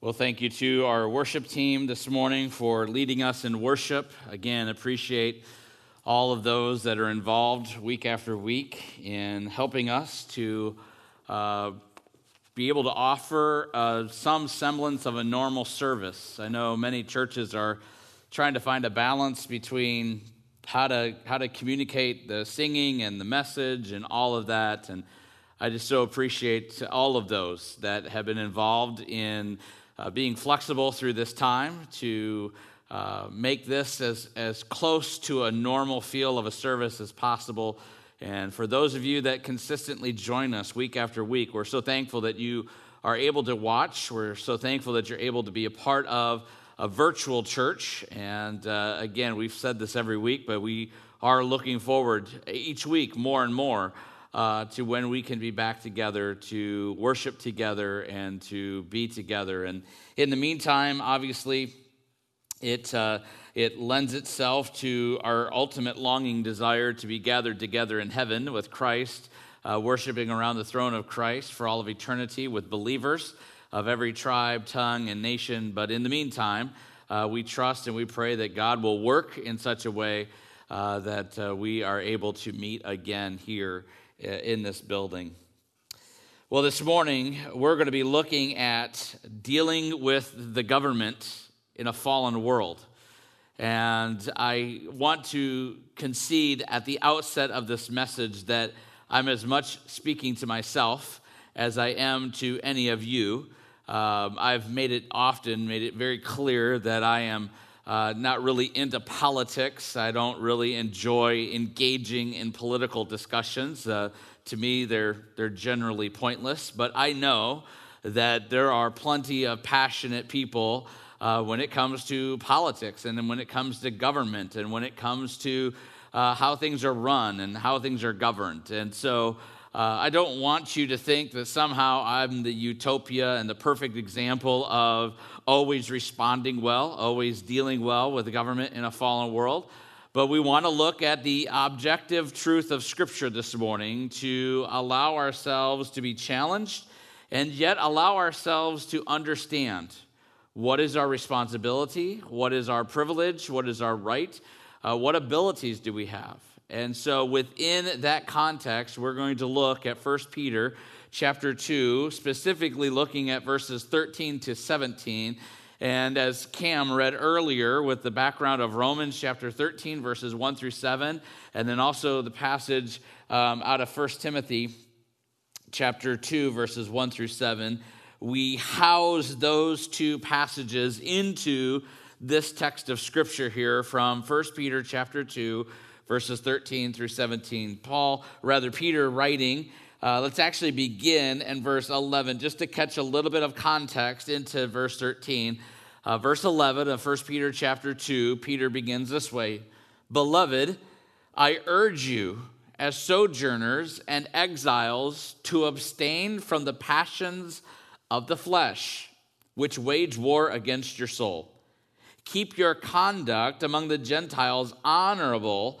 Well, thank you to our worship team this morning for leading us in worship. Again, appreciate all of those that are involved week after week in helping us to uh, be able to offer uh, some semblance of a normal service. I know many churches are trying to find a balance between how to how to communicate the singing and the message and all of that and I just so appreciate all of those that have been involved in uh, being flexible through this time to uh, make this as, as close to a normal feel of a service as possible. And for those of you that consistently join us week after week, we're so thankful that you are able to watch. We're so thankful that you're able to be a part of a virtual church. And uh, again, we've said this every week, but we are looking forward each week more and more uh, to when we can be back together to worship together and to be together. And in the meantime, obviously, it, uh, it lends itself to our ultimate longing desire to be gathered together in heaven with Christ, uh, worshiping around the throne of Christ for all of eternity with believers of every tribe, tongue, and nation. But in the meantime, uh, we trust and we pray that God will work in such a way uh, that uh, we are able to meet again here in this building. Well, this morning we're going to be looking at dealing with the government in a fallen world. And I want to concede at the outset of this message that I'm as much speaking to myself as I am to any of you. Um, I've made it often, made it very clear that I am uh, not really into politics. I don't really enjoy engaging in political discussions. Uh, to me, they're, they're generally pointless, but I know that there are plenty of passionate people uh, when it comes to politics and when it comes to government and when it comes to uh, how things are run and how things are governed. And so uh, I don't want you to think that somehow I'm the utopia and the perfect example of always responding well, always dealing well with the government in a fallen world. But we want to look at the objective truth of Scripture this morning to allow ourselves to be challenged and yet allow ourselves to understand what is our responsibility, what is our privilege, what is our right, uh, what abilities do we have. And so within that context, we're going to look at 1 Peter chapter 2, specifically looking at verses 13 to 17. And as Cam read earlier, with the background of Romans chapter 13, verses 1 through 7, and then also the passage um, out of 1 Timothy chapter 2, verses 1 through 7, we house those two passages into this text of scripture here from 1 Peter chapter 2, verses 13 through 17. Paul, rather, Peter writing, uh, let's actually begin in verse 11 just to catch a little bit of context into verse 13. Uh, verse 11 of 1 Peter chapter 2, Peter begins this way Beloved, I urge you as sojourners and exiles to abstain from the passions of the flesh, which wage war against your soul. Keep your conduct among the Gentiles honorable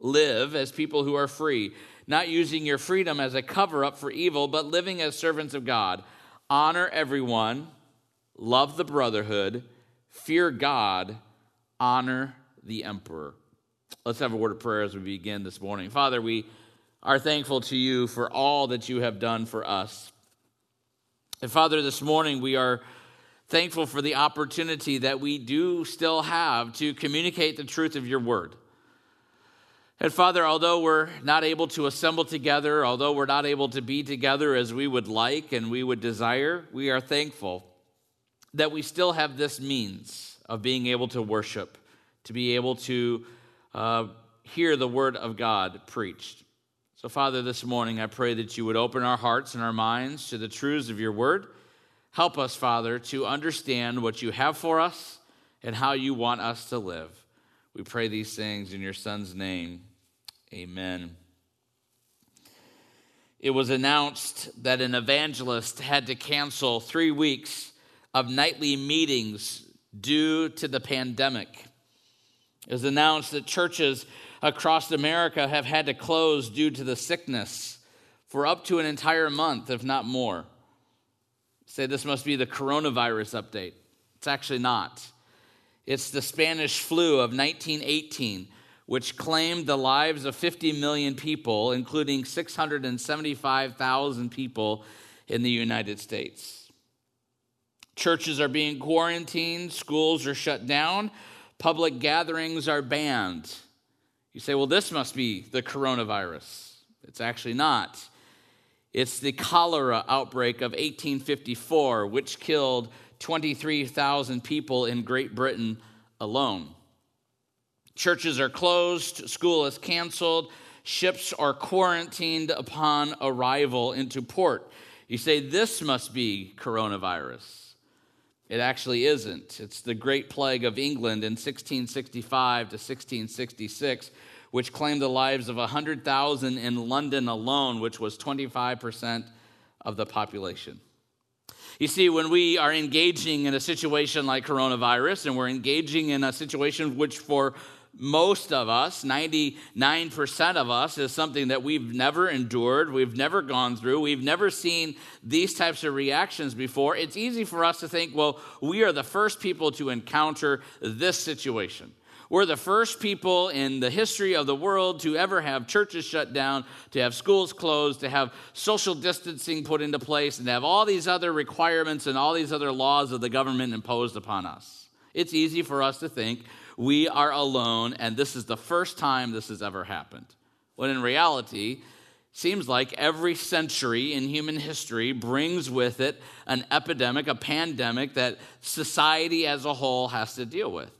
Live as people who are free, not using your freedom as a cover up for evil, but living as servants of God. Honor everyone, love the brotherhood, fear God, honor the emperor. Let's have a word of prayer as we begin this morning. Father, we are thankful to you for all that you have done for us. And Father, this morning we are thankful for the opportunity that we do still have to communicate the truth of your word. And Father, although we're not able to assemble together, although we're not able to be together as we would like and we would desire, we are thankful that we still have this means of being able to worship, to be able to uh, hear the word of God preached. So, Father, this morning I pray that you would open our hearts and our minds to the truths of your word. Help us, Father, to understand what you have for us and how you want us to live. We pray these things in your Son's name. Amen. It was announced that an evangelist had to cancel three weeks of nightly meetings due to the pandemic. It was announced that churches across America have had to close due to the sickness for up to an entire month, if not more. Say this must be the coronavirus update. It's actually not. It's the Spanish flu of 1918, which claimed the lives of 50 million people, including 675,000 people in the United States. Churches are being quarantined, schools are shut down, public gatherings are banned. You say, well, this must be the coronavirus. It's actually not. It's the cholera outbreak of 1854, which killed 23,000 people in Great Britain alone. Churches are closed, school is canceled, ships are quarantined upon arrival into port. You say, this must be coronavirus. It actually isn't. It's the Great Plague of England in 1665 to 1666 which claimed the lives of 100,000 in London alone, which was 25% of the population. You see, when we are engaging in a situation like coronavirus, and we're engaging in a situation which for most of us, 99% of us, is something that we've never endured, we've never gone through, we've never seen these types of reactions before, it's easy for us to think, well, we are the first people to encounter this situation. We're the first people in the history of the world to ever have churches shut down, to have schools closed, to have social distancing put into place, and to have all these other requirements and all these other laws of the government imposed upon us. It's easy for us to think we are alone and this is the first time this has ever happened. When in reality, seems like every century in human history brings with it an epidemic, a pandemic that society as a whole has to deal with.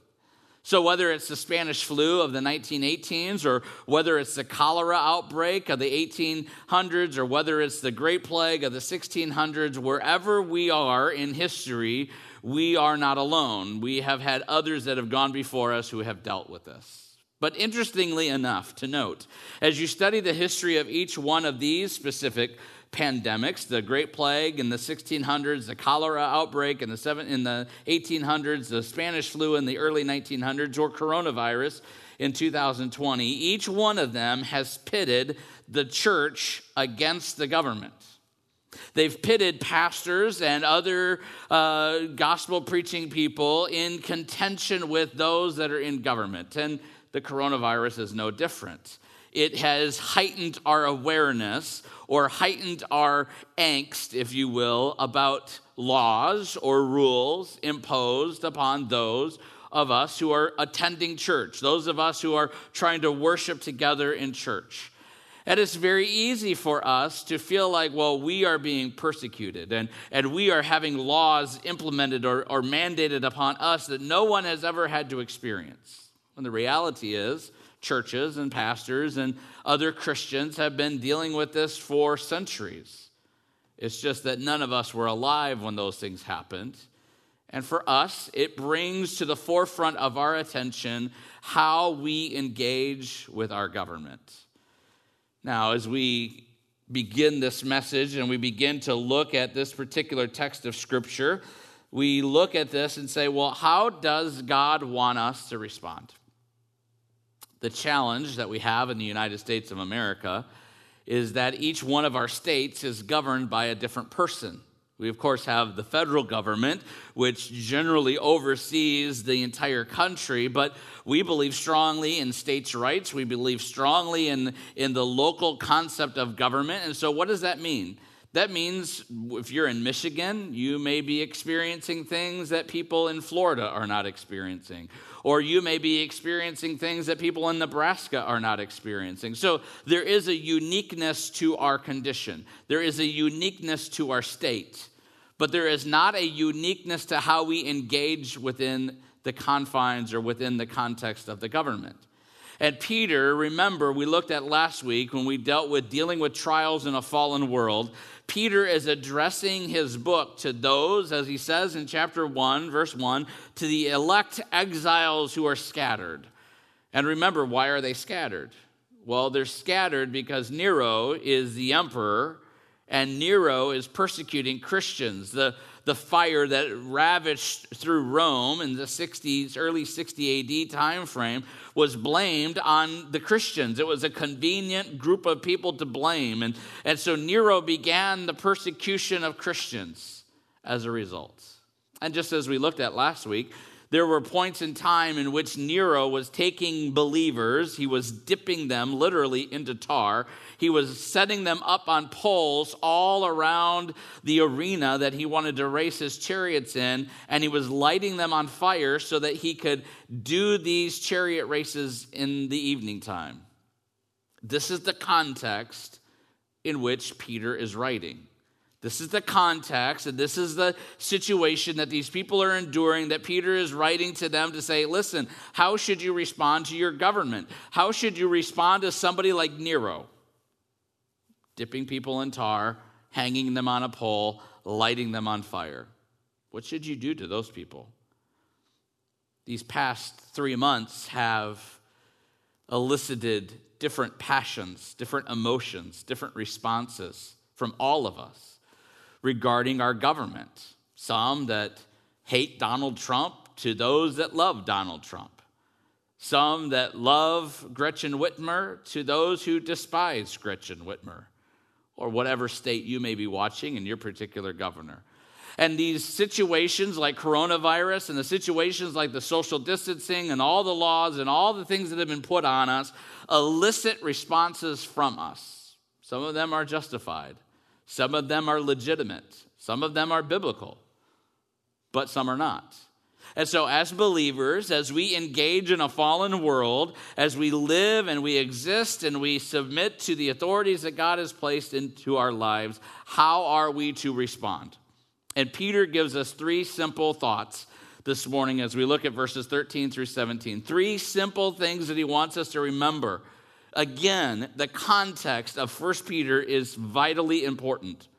So, whether it's the Spanish flu of the 1918s, or whether it's the cholera outbreak of the 1800s, or whether it's the Great Plague of the 1600s, wherever we are in history, we are not alone. We have had others that have gone before us who have dealt with this. But interestingly enough, to note, as you study the history of each one of these specific pandemics the Great Plague in the 1600s, the cholera outbreak in the, seven, in the 1800s, the Spanish flu in the early 1900s, or coronavirus in 2020. Each one of them has pitted the church against the government. They've pitted pastors and other uh, gospel preaching people in contention with those that are in government. And the coronavirus is no different. It has heightened our awareness or heightened our angst, if you will, about laws or rules imposed upon those of us who are attending church, those of us who are trying to worship together in church. And it's very easy for us to feel like, well, we are being persecuted and, and we are having laws implemented or, or mandated upon us that no one has ever had to experience. And the reality is, churches and pastors and other Christians have been dealing with this for centuries. It's just that none of us were alive when those things happened. And for us, it brings to the forefront of our attention how we engage with our government. Now, as we begin this message and we begin to look at this particular text of Scripture, we look at this and say, well, how does God want us to respond? the challenge that we have in the United States of America is that each one of our states is governed by a different person. We, of course, have the federal government, which generally oversees the entire country, but we believe strongly in states' rights. We believe strongly in, in the local concept of government. And so, what does that mean? That means if you're in Michigan, you may be experiencing things that people in Florida are not experiencing. Or you may be experiencing things that people in Nebraska are not experiencing. So there is a uniqueness to our condition, there is a uniqueness to our state, but there is not a uniqueness to how we engage within the confines or within the context of the government. And Peter, remember, we looked at last week when we dealt with dealing with trials in a fallen world. Peter is addressing his book to those, as he says in chapter 1, verse 1, to the elect exiles who are scattered. And remember, why are they scattered? Well, they're scattered because Nero is the emperor and Nero is persecuting Christians. The, the fire that ravaged through Rome in the 60s, early 60 AD time frame was blamed on the Christians. It was a convenient group of people to blame. And, and so Nero began the persecution of Christians as a result. And just as we looked at last week, there were points in time in which Nero was taking believers, he was dipping them literally into tar. He was setting them up on poles all around the arena that he wanted to race his chariots in, and he was lighting them on fire so that he could do these chariot races in the evening time. This is the context in which Peter is writing. This is the context, and this is the situation that these people are enduring that Peter is writing to them to say, listen, how should you respond to your government? How should you respond to somebody like Nero? Dipping people in tar, hanging them on a pole, lighting them on fire. What should you do to those people? These past three months have elicited different passions, different emotions, different responses from all of us regarding our government. Some that hate Donald Trump to those that love Donald Trump. Some that love Gretchen Whitmer to those who despise Gretchen Whitmer, or whatever state you may be watching and your particular governor. And these situations like coronavirus and the situations like the social distancing and all the laws and all the things that have been put on us elicit responses from us. Some of them are justified, some of them are legitimate, some of them are biblical, but some are not. And so, as believers, as we engage in a fallen world, as we live and we exist and we submit to the authorities that God has placed into our lives, how are we to respond? And Peter gives us three simple thoughts this morning as we look at verses 13 through 17. Three simple things that he wants us to remember again, the context of 1 Peter is vitally important.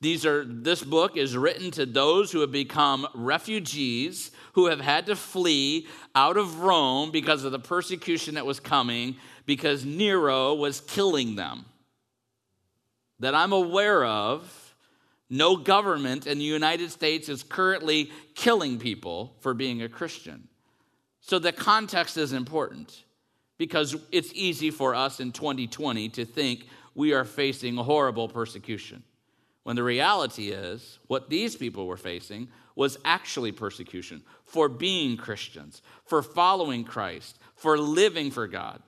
These are, this book is written to those who have become refugees, who have had to flee out of Rome because of the persecution that was coming, because Nero was killing them. That I'm aware of, no government in the United States is currently killing people for being a Christian. So the context is important because it's easy for us in 2020 to think we are facing horrible persecution. When the reality is, what these people were facing was actually persecution for being Christians, for following Christ, for living for God.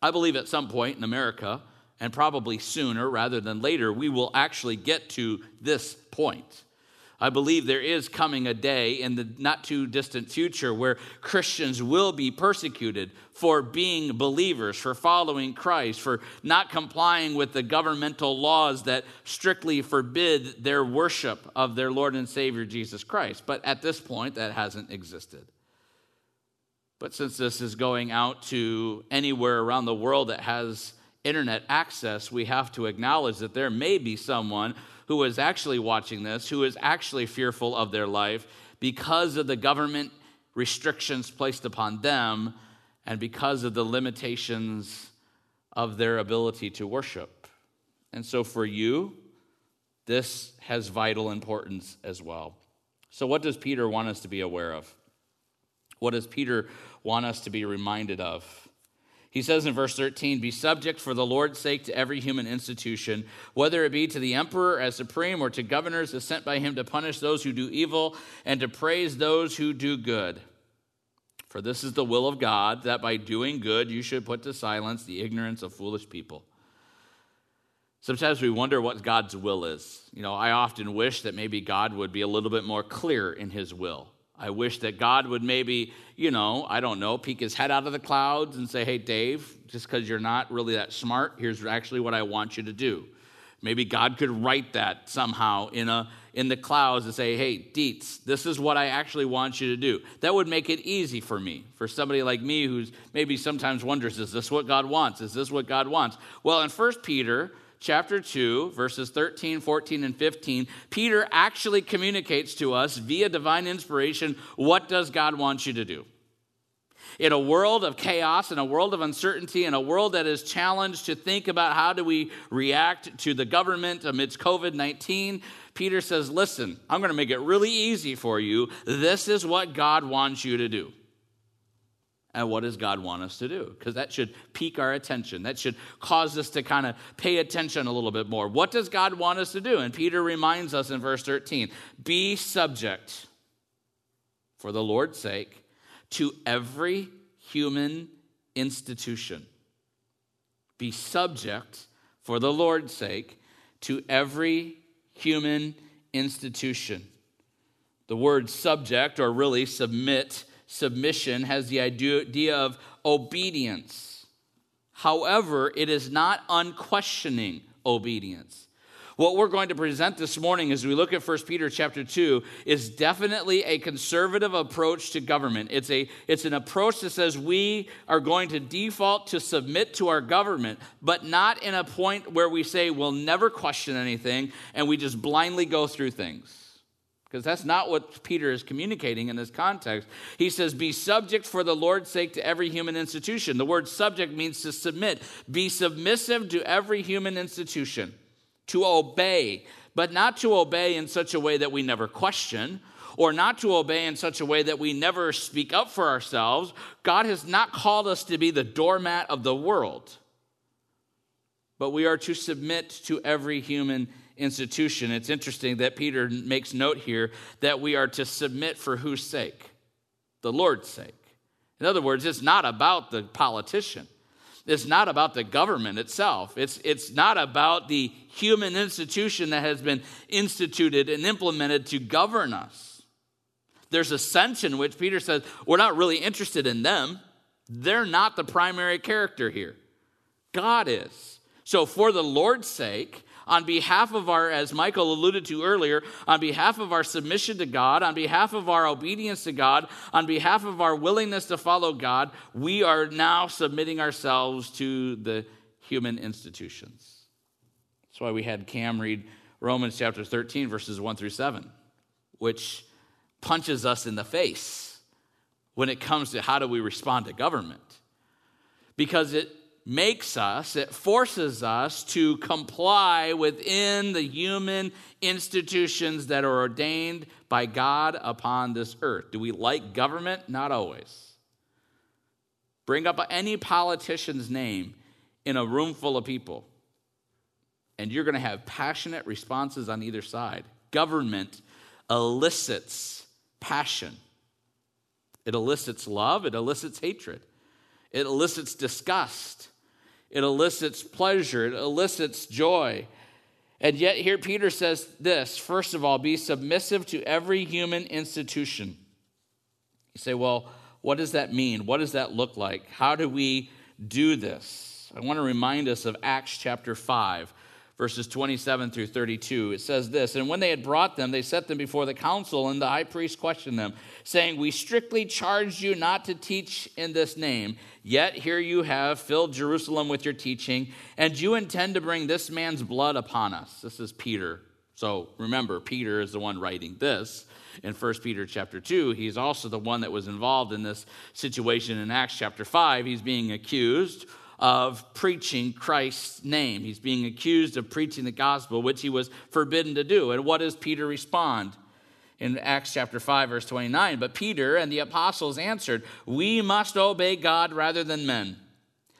I believe at some point in America, and probably sooner rather than later, we will actually get to this point I believe there is coming a day in the not too distant future where Christians will be persecuted for being believers, for following Christ, for not complying with the governmental laws that strictly forbid their worship of their Lord and Savior Jesus Christ. But at this point, that hasn't existed. But since this is going out to anywhere around the world that has internet access, we have to acknowledge that there may be someone who is actually watching this, who is actually fearful of their life because of the government restrictions placed upon them and because of the limitations of their ability to worship. And so for you, this has vital importance as well. So, what does Peter want us to be aware of? What does Peter want us to be reminded of? He says in verse 13, Be subject for the Lord's sake to every human institution, whether it be to the emperor as supreme or to governors as sent by him to punish those who do evil and to praise those who do good. For this is the will of God, that by doing good you should put to silence the ignorance of foolish people. Sometimes we wonder what God's will is. You know, I often wish that maybe God would be a little bit more clear in his will. I wish that God would maybe, you know, I don't know, peek his head out of the clouds and say, hey, Dave, just because you're not really that smart, here's actually what I want you to do. Maybe God could write that somehow in, a, in the clouds and say, hey, Dietz, this is what I actually want you to do. That would make it easy for me, for somebody like me who's maybe sometimes wonders, is this what God wants? Is this what God wants? Well, in 1 Peter chapter 2, verses 13, 14, and 15, Peter actually communicates to us via divine inspiration what does God want you to do? in a world of chaos, in a world of uncertainty, in a world that is challenged to think about how do we react to the government amidst COVID 19, Peter says, Listen, I'm going to make it really easy for you. This is what God wants you to do. And what does God want us to do? Because that should pique our attention. That should cause us to kind of pay attention a little bit more. What does God want us to do? And Peter reminds us in verse 13 be subject for the Lord's sake to every human institution. Be subject, for the Lord's sake, to every human institution. The word subject, or really submit, submission, has the idea of obedience. However, it is not unquestioning obedience. What we're going to present this morning as we look at 1 Peter chapter 2 is definitely a conservative approach to government. It's, a, it's an approach that says we are going to default to submit to our government, but not in a point where we say we'll never question anything and we just blindly go through things because that's not what Peter is communicating in this context. He says, Be subject for the Lord's sake to every human institution. The word subject means to submit. Be submissive to every human institution to obey, but not to obey in such a way that we never question, or not to obey in such a way that we never speak up for ourselves. God has not called us to be the doormat of the world, but we are to submit to every human institution. It's interesting that Peter makes note here that we are to submit for whose sake? The Lord's sake. In other words, it's not about the politician. It's not about the government itself. It's, it's not about the human institution that has been instituted and implemented to govern us. There's a sense in which Peter says, we're not really interested in them. They're not the primary character here. God is. So, for the Lord's sake, on behalf of our, as Michael alluded to earlier, on behalf of our submission to God, on behalf of our obedience to God, on behalf of our willingness to follow God, we are now submitting ourselves to the human institutions. That's why we had Cam read Romans chapter 13, verses 1 through 7, which punches us in the face when it comes to how do we respond to government. Because it makes us, it forces us to comply within the human institutions that are ordained by God upon this earth. Do we like government? Not always. Bring up any politician's name in a room full of people, and you're going to have passionate responses on either side. Government elicits passion, it elicits love, it elicits hatred, it elicits disgust. It elicits pleasure, it elicits joy. And yet, here Peter says this first of all, be submissive to every human institution. You say, well, what does that mean? What does that look like? How do we do this? I want to remind us of Acts chapter 5 verses 27 through 32. It says this And when they had brought them, they set them before the council, and the high priest questioned them, saying, We strictly charged you not to teach in this name, yet here you have filled Jerusalem with your teaching, and you intend to bring this man's blood upon us. This is Peter. So remember, Peter is the one writing this in 1 Peter chapter 2. He's also the one that was involved in this situation in Acts chapter 5. He's being accused of preaching Christ's name. He's being accused of preaching the gospel, which he was forbidden to do. And what does Peter respond? In Acts chapter 5, verse 29, but Peter and the apostles answered, We must obey God rather than men.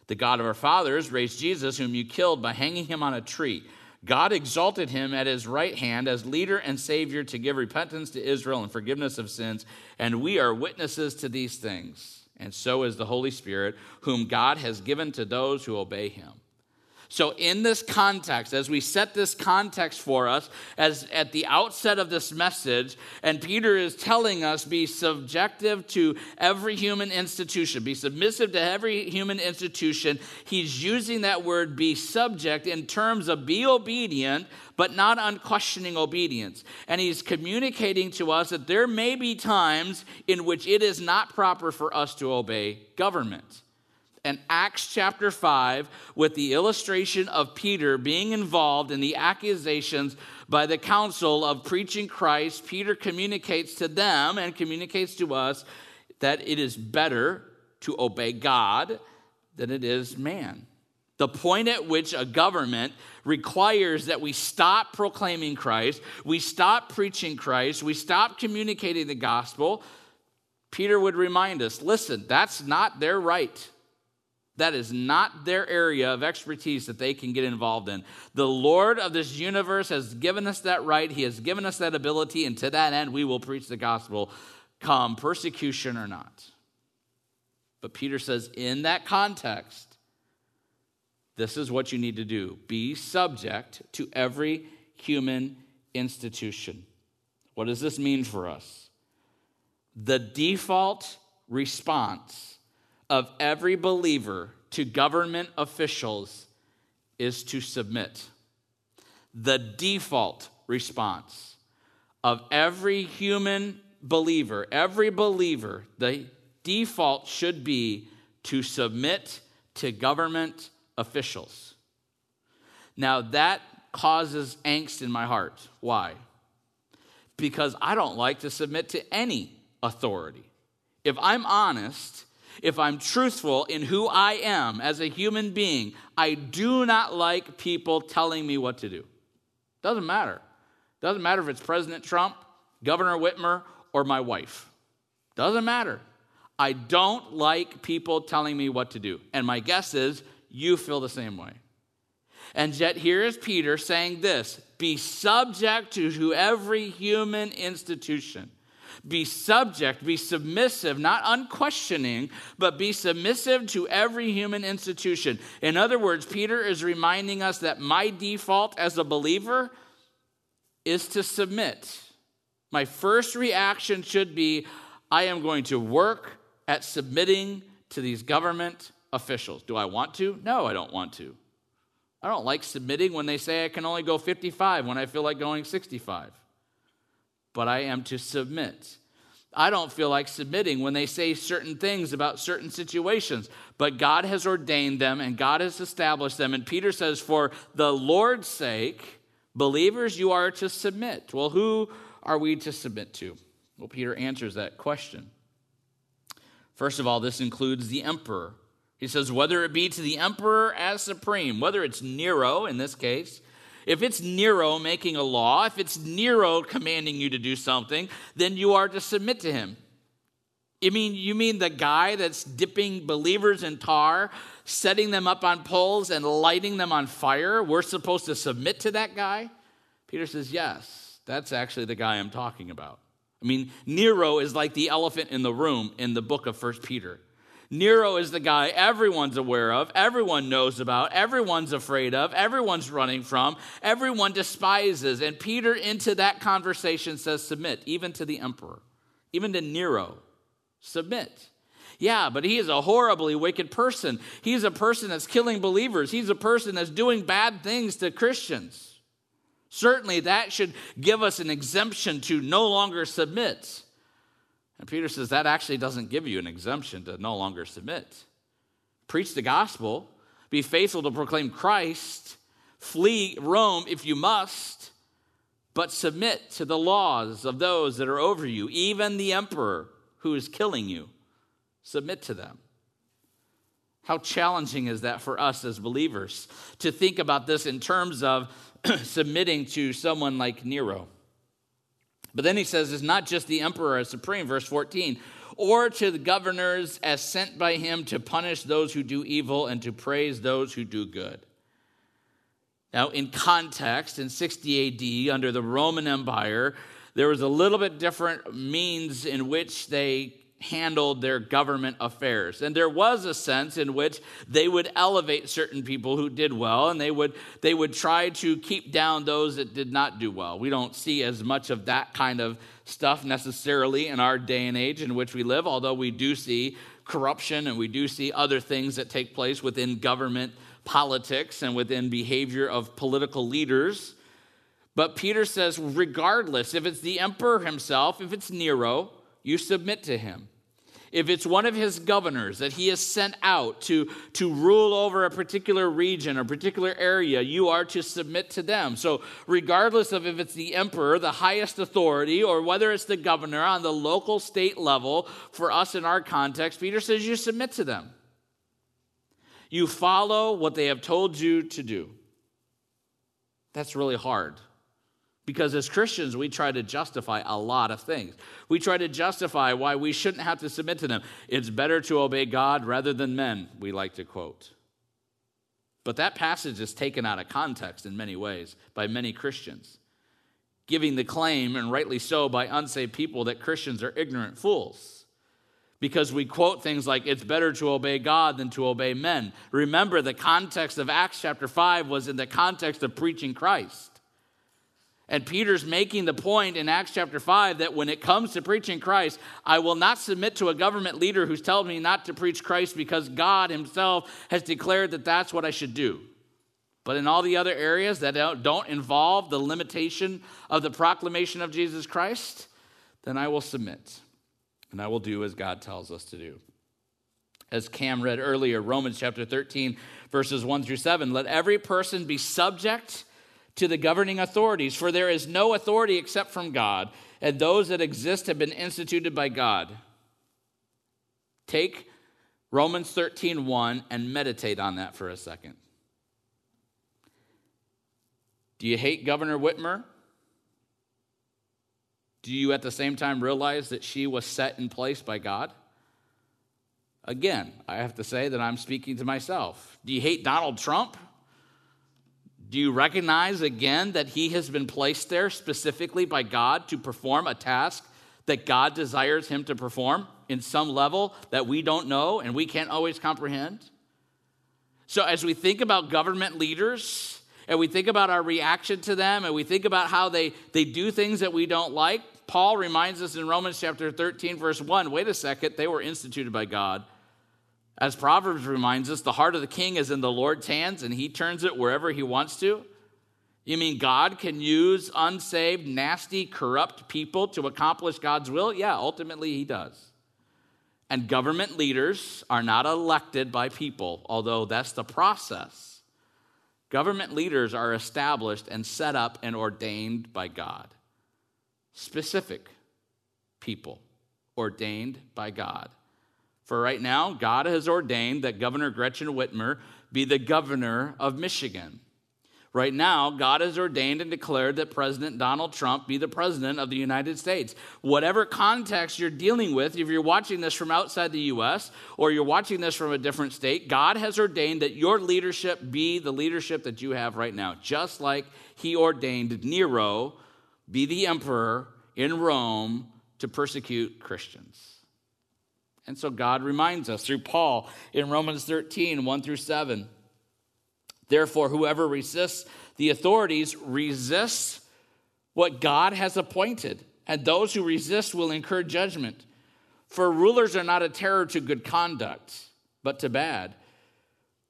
The God of our fathers raised Jesus, whom you killed by hanging him on a tree. God exalted him at his right hand as leader and savior to give repentance to Israel and forgiveness of sins, and we are witnesses to these things and so is the Holy Spirit, whom God has given to those who obey him. So, in this context, as we set this context for us, as at the outset of this message, and Peter is telling us be subjective to every human institution, be submissive to every human institution, he's using that word be subject in terms of be obedient, but not unquestioning obedience. And he's communicating to us that there may be times in which it is not proper for us to obey government and Acts chapter 5 with the illustration of Peter being involved in the accusations by the council of preaching Christ. Peter communicates to them and communicates to us that it is better to obey God than it is man. The point at which a government requires that we stop proclaiming Christ, we stop preaching Christ, we stop communicating the gospel. Peter would remind us listen, that's not their right. That is not their area of expertise that they can get involved in. The Lord of this universe has given us that right. He has given us that ability, and to that end, we will preach the gospel, come persecution or not. But Peter says, in that context, this is what you need to do be subject to every human institution. What does this mean for us? The default response of every believer to government officials is to submit. The default response of every human believer, every believer, the default should be to submit to government officials. Now, that causes angst in my heart. Why? Because I don't like to submit to any authority. If I'm honest, if I'm truthful in who I am as a human being, I do not like people telling me what to do. Doesn't matter. Doesn't matter if it's President Trump, Governor Whitmer, or my wife. Doesn't matter. I don't like people telling me what to do. And my guess is you feel the same way. And yet, here is Peter saying this be subject to every human institution be subject, be submissive, not unquestioning, but be submissive to every human institution. In other words, Peter is reminding us that my default as a believer is to submit. My first reaction should be I am going to work at submitting to these government officials. Do I want to? No, I don't want to. I don't like submitting when they say I can only go 55 when I feel like going 65 but I am to submit. I don't feel like submitting when they say certain things about certain situations, but God has ordained them and God has established them. And Peter says, For the Lord's sake, believers, you are to submit. Well, who are we to submit to? Well, Peter answers that question. First of all, this includes the emperor. He says, whether it be to the emperor as supreme, whether it's Nero in this case, if it's Nero making a law, if it's Nero commanding you to do something, then you are to submit to him. You mean you mean the guy that's dipping believers in tar, setting them up on poles and lighting them on fire? We're supposed to submit to that guy? Peter says, "Yes, that's actually the guy I'm talking about." I mean, Nero is like the elephant in the room in the book of First Peter. Nero is the guy everyone's aware of, everyone knows about, everyone's afraid of, everyone's running from, everyone despises. And Peter, into that conversation, says, Submit, even to the emperor, even to Nero. Submit. Yeah, but he is a horribly wicked person. He's a person that's killing believers, he's a person that's doing bad things to Christians. Certainly, that should give us an exemption to no longer submit. And Peter says that actually doesn't give you an exemption to no longer submit. Preach the gospel, be faithful to proclaim Christ, flee Rome if you must, but submit to the laws of those that are over you, even the emperor who is killing you. Submit to them. How challenging is that for us as believers to think about this in terms of submitting to someone like Nero? But then he says it's not just the emperor as supreme, verse 14, or to the governors as sent by him to punish those who do evil and to praise those who do good. Now, in context, in 60 AD, under the Roman Empire, there was a little bit different means in which they handled their government affairs. And there was a sense in which they would elevate certain people who did well and they would they would try to keep down those that did not do well. We don't see as much of that kind of stuff necessarily in our day and age in which we live, although we do see corruption and we do see other things that take place within government politics and within behavior of political leaders. But Peter says, regardless, if it's the emperor himself, if it's Nero, you submit to him. If it's one of his governors that he has sent out to, to rule over a particular region or particular area, you are to submit to them. So, regardless of if it's the emperor, the highest authority, or whether it's the governor on the local state level, for us in our context, Peter says you submit to them. You follow what they have told you to do. That's really hard. Because as Christians, we try to justify a lot of things. We try to justify why we shouldn't have to submit to them. It's better to obey God rather than men, we like to quote. But that passage is taken out of context in many ways by many Christians, giving the claim, and rightly so, by unsaved people that Christians are ignorant fools. Because we quote things like, it's better to obey God than to obey men. Remember, the context of Acts chapter 5 was in the context of preaching Christ. And Peter's making the point in Acts chapter 5 that when it comes to preaching Christ, I will not submit to a government leader who's telling me not to preach Christ because God himself has declared that that's what I should do. But in all the other areas that don't involve the limitation of the proclamation of Jesus Christ, then I will submit and I will do as God tells us to do. As Cam read earlier, Romans chapter 13, verses 1 through 7 let every person be subject to the governing authorities, for there is no authority except from God, and those that exist have been instituted by God. Take Romans 13 1 and meditate on that for a second. Do you hate Governor Whitmer? Do you at the same time realize that she was set in place by God? Again, I have to say that I'm speaking to myself. Do you hate Donald Trump? Do you recognize again that he has been placed there specifically by God to perform a task that God desires him to perform in some level that we don't know and we can't always comprehend? So, as we think about government leaders and we think about our reaction to them and we think about how they, they do things that we don't like, Paul reminds us in Romans chapter 13, verse 1 wait a second, they were instituted by God. As Proverbs reminds us, the heart of the king is in the Lord's hands and he turns it wherever he wants to. You mean God can use unsaved, nasty, corrupt people to accomplish God's will? Yeah, ultimately he does. And government leaders are not elected by people, although that's the process. Government leaders are established and set up and ordained by God. Specific people ordained by God. For right now, God has ordained that Governor Gretchen Whitmer be the governor of Michigan. Right now, God has ordained and declared that President Donald Trump be the president of the United States. Whatever context you're dealing with, if you're watching this from outside the U.S. or you're watching this from a different state, God has ordained that your leadership be the leadership that you have right now, just like He ordained Nero be the emperor in Rome to persecute Christians. And so God reminds us through Paul in Romans 13, 1 through 7. Therefore, whoever resists the authorities resists what God has appointed, and those who resist will incur judgment. For rulers are not a terror to good conduct, but to bad.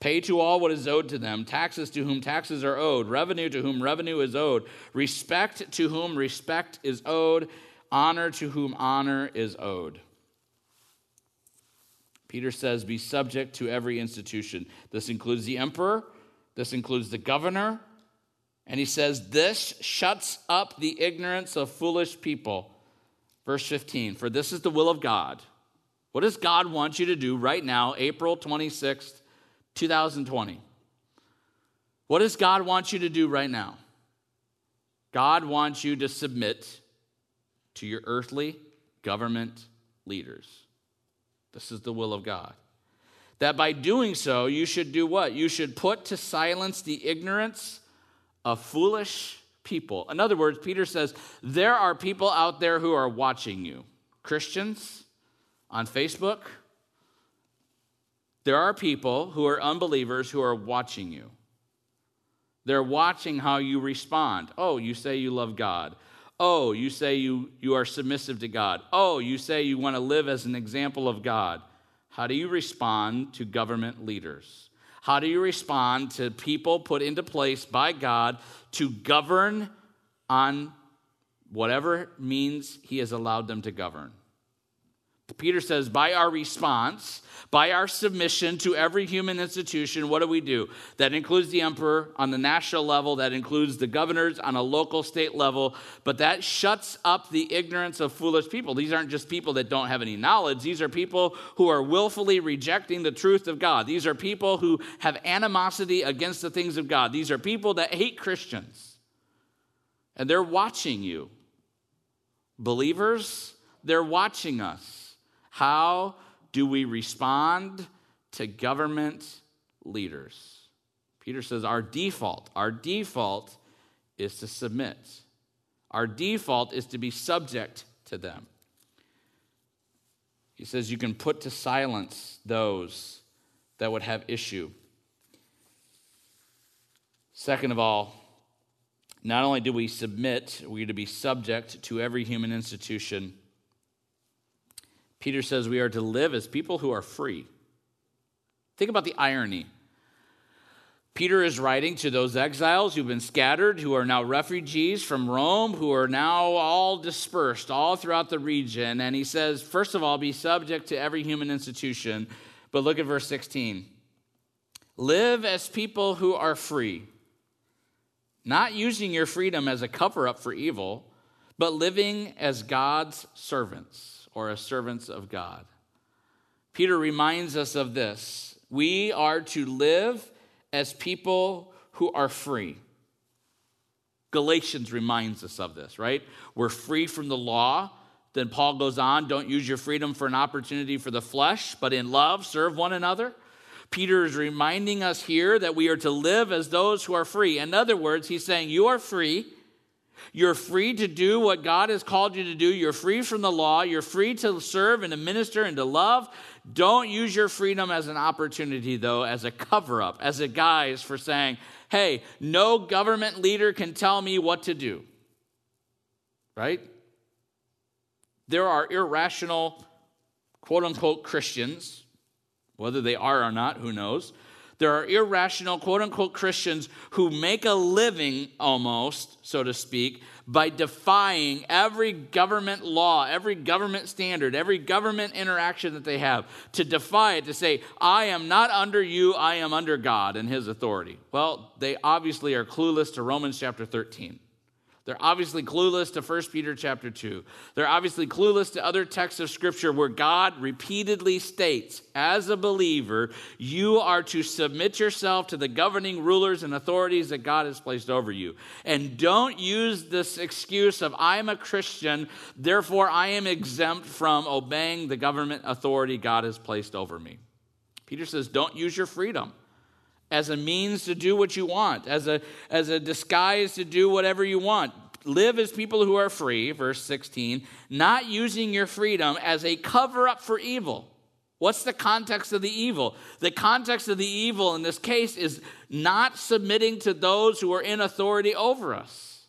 Pay to all what is owed to them, taxes to whom taxes are owed, revenue to whom revenue is owed, respect to whom respect is owed, honor to whom honor is owed. Peter says, Be subject to every institution. This includes the emperor, this includes the governor, and he says, This shuts up the ignorance of foolish people. Verse 15 For this is the will of God What does God want you to do right now, April 26th, 2020? What does God want you to do right now? God wants you to submit to your earthly government leaders. This is the will of God. That by doing so, you should do what? You should put to silence the ignorance of foolish people. In other words, Peter says, there are people out there who are watching you. Christians on Facebook, there are people who are unbelievers who are watching you. They're watching how you respond. Oh, you say you love God. Oh, you say you, you are submissive to God. Oh, you say you want to live as an example of God. How do you respond to government leaders? How do you respond to people put into place by God to govern on whatever means He has allowed them to govern? Peter says, by our response, by our submission to every human institution, what do we do? That includes the emperor on the national level, that includes the governors on a local state level, but that shuts up the ignorance of foolish people. These aren't just people that don't have any knowledge, these are people who are willfully rejecting the truth of God. These are people who have animosity against the things of God. These are people that hate Christians. And they're watching you. Believers, they're watching us. How do we respond to government leaders? Peter says our default, our default is to submit. Our default is to be subject to them. He says you can put to silence those that would have issue. Second of all, not only do we submit, we are to be subject to every human institution Peter says we are to live as people who are free. Think about the irony. Peter is writing to those exiles who've been scattered, who are now refugees from Rome, who are now all dispersed all throughout the region. And he says, first of all, be subject to every human institution. But look at verse 16 live as people who are free, not using your freedom as a cover up for evil, but living as God's servants or as servants of God. Peter reminds us of this. We are to live as people who are free. Galatians reminds us of this, right? We're free from the law. Then Paul goes on, don't use your freedom for an opportunity for the flesh, but in love serve one another. Peter is reminding us here that we are to live as those who are free. In other words, he's saying, You are free. You're free to do what God has called you to do. You're free from the law. You're free to serve and to minister and to love. Don't use your freedom as an opportunity, though, as a cover up, as a guise for saying, hey, no government leader can tell me what to do. Right? There are irrational, quote unquote, Christians, whether they are or not, who knows there are irrational, quote unquote, Christians who make a living almost, so to speak, by defying every government law, every government standard, every government interaction that they have, to defy it, to say, I am not under you, I am under God and his authority. Well, they obviously are clueless to Romans chapter 13. They're obviously clueless to 1 Peter chapter 2. They're obviously clueless to other texts of scripture where God repeatedly states, as a believer, you are to submit yourself to the governing rulers and authorities that God has placed over you. And don't use this excuse of, I'm a Christian, therefore I am exempt from obeying the government authority God has placed over me. Peter says, don't use your freedom as a means to do what you want, as a, as a disguise to do whatever you want. Live as people who are free, verse 16, not using your freedom as a cover up for evil. What's the context of the evil? The context of the evil in this case is not submitting to those who are in authority over us.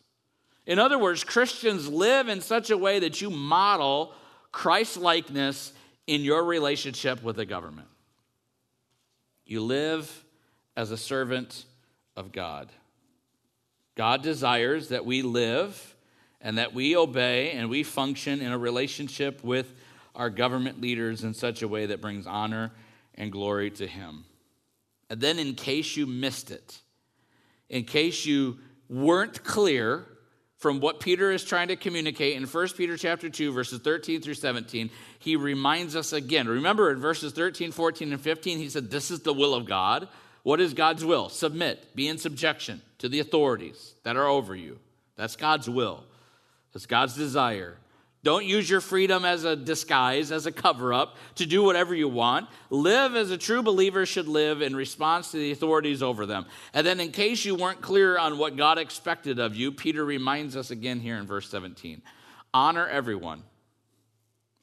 In other words, Christians live in such a way that you model Christ likeness in your relationship with the government. You live as a servant of God. God desires that we live and that we obey and we function in a relationship with our government leaders in such a way that brings honor and glory to Him. And then, in case you missed it, in case you weren't clear from what Peter is trying to communicate in 1 Peter chapter 2 verses 13 through 17, he reminds us again. Remember in verses 13, 14 and 15 he said this is the will of God. What is God's will? Submit, be in subjection to the authorities that are over you. That's God's will. That's God's desire. Don't use your freedom as a disguise, as a cover up, to do whatever you want. Live as a true believer should live in response to the authorities over them. And then, in case you weren't clear on what God expected of you, Peter reminds us again here in verse 17 honor everyone,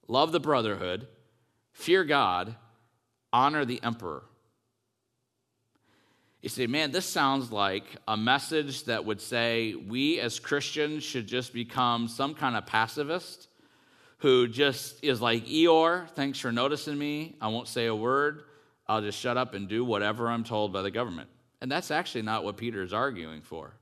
love the brotherhood, fear God, honor the emperor. You say, man, this sounds like a message that would say we as Christians should just become some kind of pacifist who just is like Eeyore, thanks for noticing me. I won't say a word. I'll just shut up and do whatever I'm told by the government. And that's actually not what Peter is arguing for.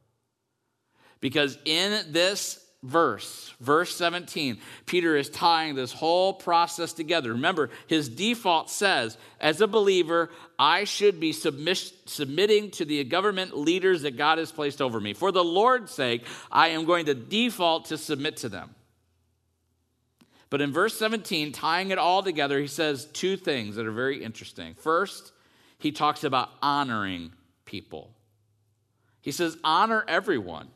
Because in this verse, verse 17, Peter is tying this whole process together. Remember, his default says, as a believer, I should be submiss- submitting to the government leaders that God has placed over me. For the Lord's sake, I am going to default to submit to them. But in verse 17, tying it all together, he says two things that are very interesting. First, he talks about honoring people. He says, honor everyone.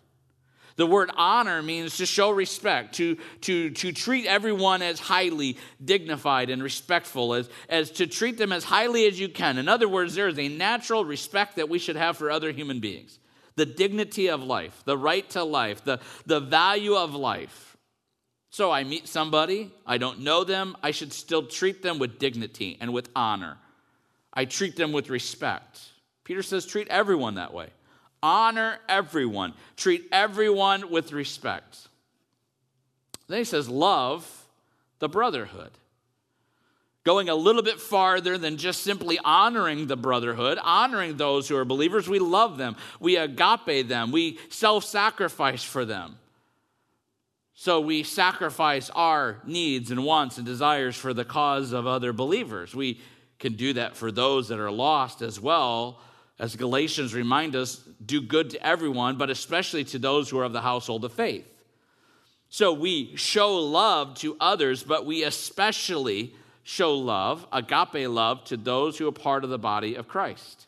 The word honor means to show respect, to, to, to treat everyone as highly dignified and respectful, as, as to treat them as highly as you can. In other words, there is a natural respect that we should have for other human beings. The dignity of life, the right to life, the, the value of life. So I meet somebody, I don't know them, I should still treat them with dignity and with honor. I treat them with respect. Peter says, treat everyone that way. Honor everyone, treat everyone with respect. Then he says, love the brotherhood. Going a little bit farther than just simply honoring the brotherhood, honoring those who are believers, we love them, we agape them, we self sacrifice for them. So we sacrifice our needs and wants and desires for the cause of other believers. We can do that for those that are lost as well as Galatians remind us, do good to everyone, but especially to those who are of the household of faith. So we show love to others, but we especially show love, agape love, to those who are part of the body of Christ.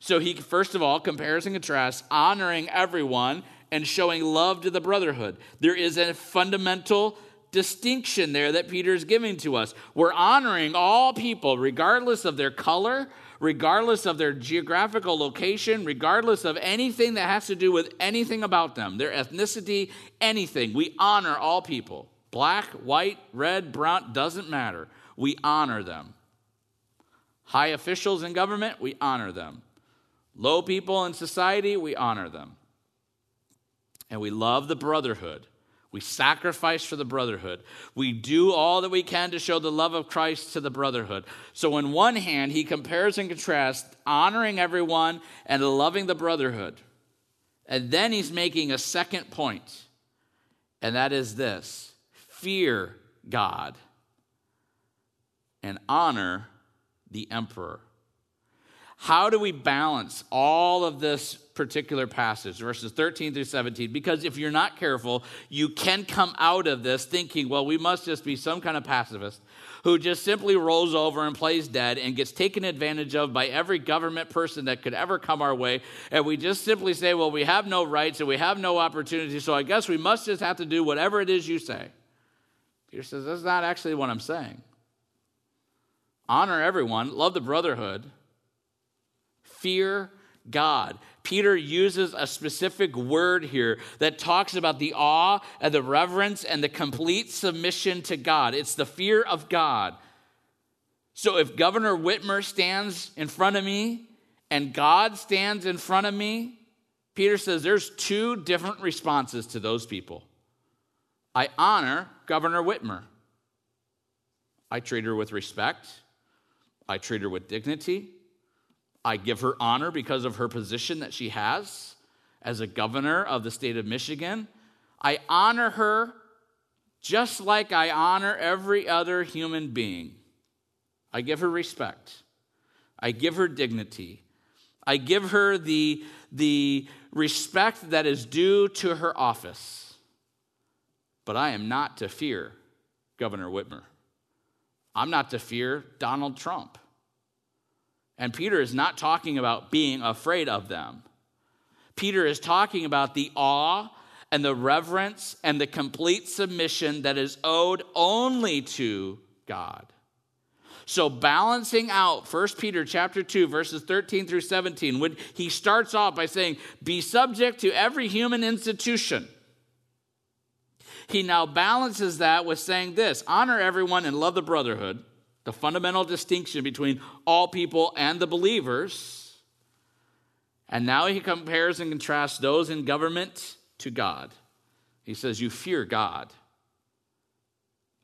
So he, first of all, compares and contrasts honoring everyone and showing love to the brotherhood. There is a fundamental distinction there that Peter is giving to us. We're honoring all people, regardless of their color, regardless of their geographical location, regardless of anything that has to do with anything about them, their ethnicity, anything. We honor all people. Black, white, red, brown, doesn't matter. We honor them. High officials in government, we honor them. Low people in society, we honor them. And we love the brotherhood we sacrifice for the brotherhood. We do all that we can to show the love of Christ to the brotherhood. So, on one hand, he compares and contrasts honoring everyone and loving the brotherhood. And then he's making a second point, and that is this fear God and honor the emperor. How do we balance all of this particular passage, verses 13 through 17? Because if you're not careful, you can come out of this thinking, well, we must just be some kind of pacifist who just simply rolls over and plays dead and gets taken advantage of by every government person that could ever come our way. And we just simply say, well, we have no rights and we have no opportunity, so I guess we must just have to do whatever it is you say. Peter says, that's not actually what I'm saying. Honor everyone, love the brotherhood fear God. Peter uses a specific word here that talks about the awe and the reverence and the complete submission to God. It's the fear of God. So if Governor Whitmer stands in front of me and God stands in front of me, Peter says there's two different responses to those people. I honor Governor Whitmer. I treat her with respect. I treat her with dignity. I give her honor because of her position that she has as a governor of the state of Michigan. I honor her just like I honor every other human being. I give her respect, I give her dignity, I give her the, the respect that is due to her office. But I am not to fear Governor Whitmer. I'm not to fear Donald Trump. And Peter is not talking about being afraid of them. Peter is talking about the awe and the reverence and the complete submission that is owed only to God. So balancing out 1 Peter chapter 2 verses 13 through 17 when he starts off by saying be subject to every human institution. He now balances that with saying this, honor everyone and love the brotherhood, the fundamental distinction between all people and the believers. And now he compares and contrasts those in government to God. He says you fear God.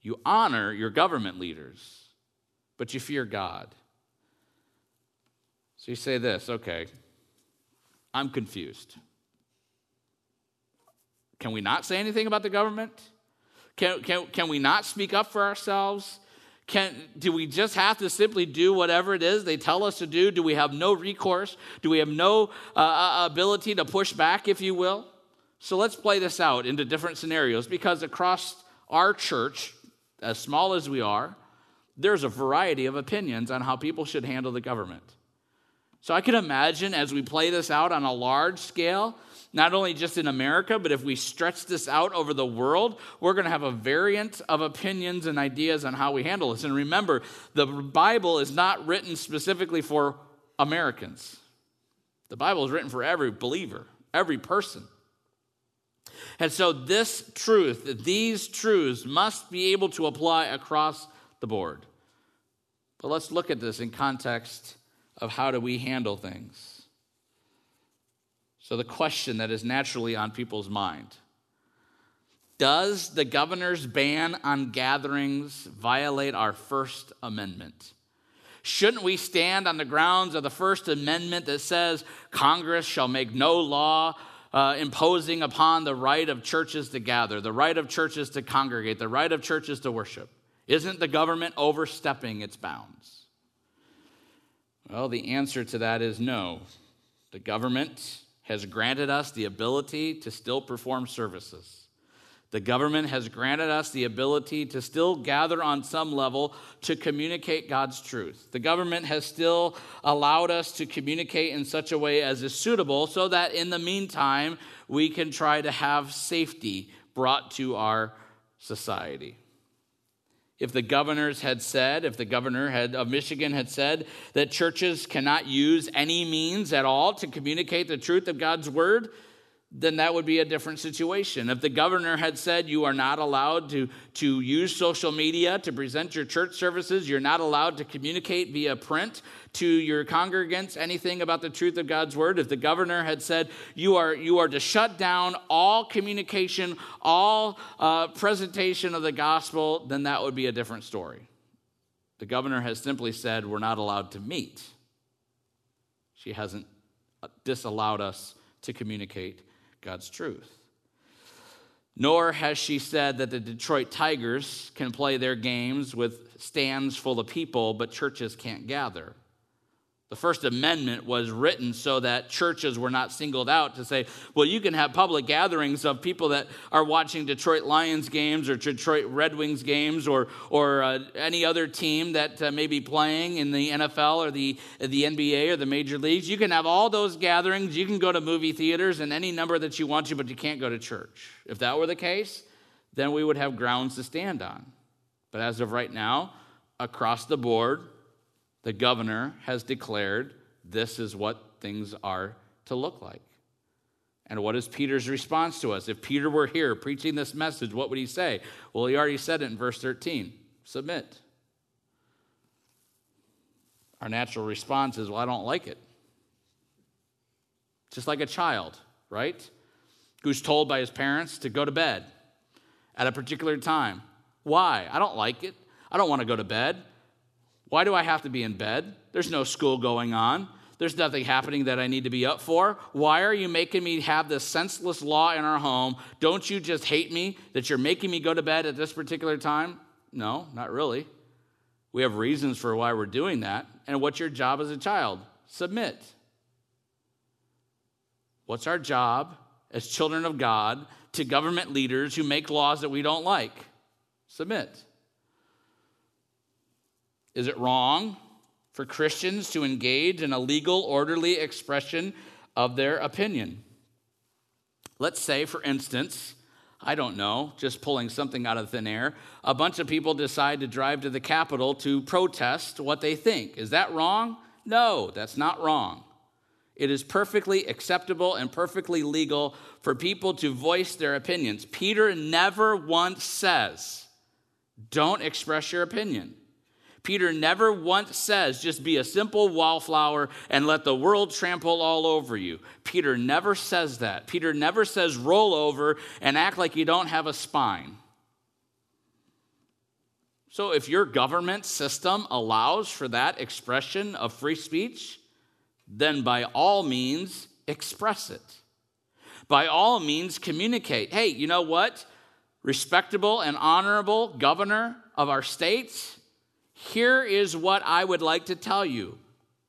You honor your government leaders but you fear God. So you say this okay, I'm confused. Can we not say anything about the government? Can, can, can we not speak up for ourselves? Can, do we just have to simply do whatever it is they tell us to do? Do we have no recourse? Do we have no uh, uh ability to push back, if you will? So let's play this out into different scenarios because across our church, as small as we are, there's a variety of opinions on how people should handle the government. So I can imagine as we play this out on a large scale, not only just in America, but if we stretch this out over the world, we're going to have a variant of opinions and ideas on how we handle this. And remember, the Bible is not written specifically for Americans, the Bible is written for every believer, every person. And so, this truth, these truths must be able to apply across the board. But let's look at this in context of how do we handle things. So, the question that is naturally on people's mind Does the governor's ban on gatherings violate our First Amendment? Shouldn't we stand on the grounds of the First Amendment that says Congress shall make no law uh, imposing upon the right of churches to gather, the right of churches to congregate, the right of churches to worship? Isn't the government overstepping its bounds? Well, the answer to that is no. The government has granted us the ability to still perform services. The government has granted us the ability to still gather on some level to communicate God's truth. The government has still allowed us to communicate in such a way as is suitable so that in the meantime, we can try to have safety brought to our society if the governors had said, if the governor had, of Michigan had said that churches cannot use any means at all to communicate the truth of God's word, then that would be a different situation. If the governor had said you are not allowed to, to use social media to present your church services, you're not allowed to communicate via print to your congregants anything about the truth of God's word, if the governor had said you are, you are to shut down all communication, all uh, presentation of the gospel, then that would be a different story. The governor has simply said we're not allowed to meet. She hasn't uh, disallowed us to communicate God's truth. Nor has she said that the Detroit Tigers can play their games with stands full of people, but churches can't gather. The First Amendment was written so that churches were not singled out to say, well, you can have public gatherings of people that are watching Detroit Lions games or Detroit Red Wings games or, or uh, any other team that uh, may be playing in the NFL or the, the NBA or the major leagues. You can have all those gatherings. You can go to movie theaters and any number that you want to, but you can't go to church. If that were the case, then we would have grounds to stand on. But as of right now, across the board, the governor has declared this is what things are to look like. And what is Peter's response to us? If Peter were here preaching this message, what would he say? Well, he already said it in verse 13 submit. Our natural response is, well, I don't like it. Just like a child, right? Who's told by his parents to go to bed at a particular time. Why? I don't like it. I don't want to go to bed. Why do I have to be in bed? There's no school going on. There's nothing happening that I need to be up for. Why are you making me have this senseless law in our home? Don't you just hate me that you're making me go to bed at this particular time? No, not really. We have reasons for why we're doing that. And what's your job as a child? Submit. What's our job as children of God to government leaders who make laws that we don't like? Submit. Is it wrong for Christians to engage in a legal, orderly expression of their opinion? Let's say, for instance, I don't know, just pulling something out of thin air, a bunch of people decide to drive to the Capitol to protest what they think. Is that wrong? No, that's not wrong. It is perfectly acceptable and perfectly legal for people to voice their opinions. Peter never once says, don't express your opinion. Peter never once says, just be a simple wallflower and let the world trample all over you. Peter never says that. Peter never says, roll over and act like you don't have a spine. So, if your government system allows for that expression of free speech, then by all means, express it. By all means, communicate. Hey, you know what? Respectable and honorable governor of our states, here is what I would like to tell you.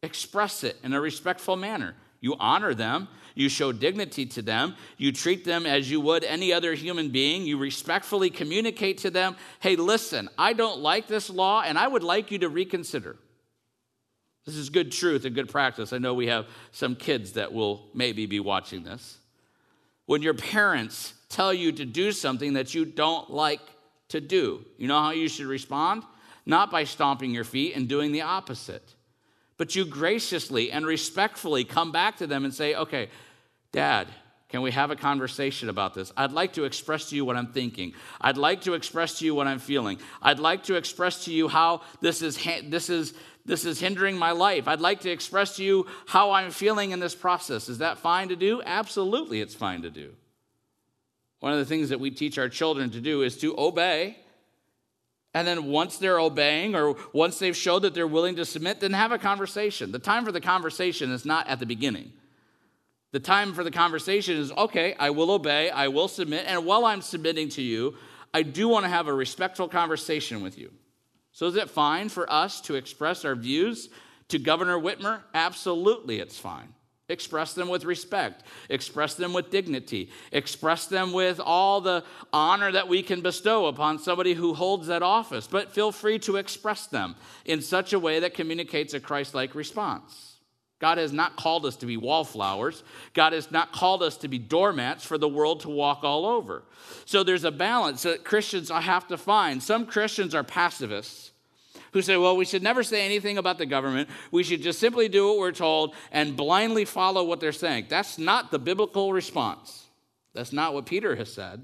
Express it in a respectful manner. You honor them, you show dignity to them, you treat them as you would any other human being, you respectfully communicate to them hey, listen, I don't like this law, and I would like you to reconsider. This is good truth and good practice. I know we have some kids that will maybe be watching this. When your parents tell you to do something that you don't like to do, you know how you should respond? Not by stomping your feet and doing the opposite. But you graciously and respectfully come back to them and say, okay, dad, can we have a conversation about this? I'd like to express to you what I'm thinking. I'd like to express to you what I'm feeling. I'd like to express to you how this is, this is, this is hindering my life. I'd like to express to you how I'm feeling in this process. Is that fine to do? Absolutely, it's fine to do. One of the things that we teach our children to do is to obey and then once they're obeying or once they've showed that they're willing to submit, then have a conversation. The time for the conversation is not at the beginning. The time for the conversation is okay, I will obey, I will submit, and while I'm submitting to you, I do want to have a respectful conversation with you. So, is it fine for us to express our views to Governor Whitmer? Absolutely, it's fine. Express them with respect. Express them with dignity. Express them with all the honor that we can bestow upon somebody who holds that office. But feel free to express them in such a way that communicates a Christ like response. God has not called us to be wallflowers. God has not called us to be doormats for the world to walk all over. So there's a balance that Christians have to find. Some Christians are pacifists who say, well, we should never say anything about the government. We should just simply do what we're told and blindly follow what they're saying. That's not the biblical response. That's not what Peter has said.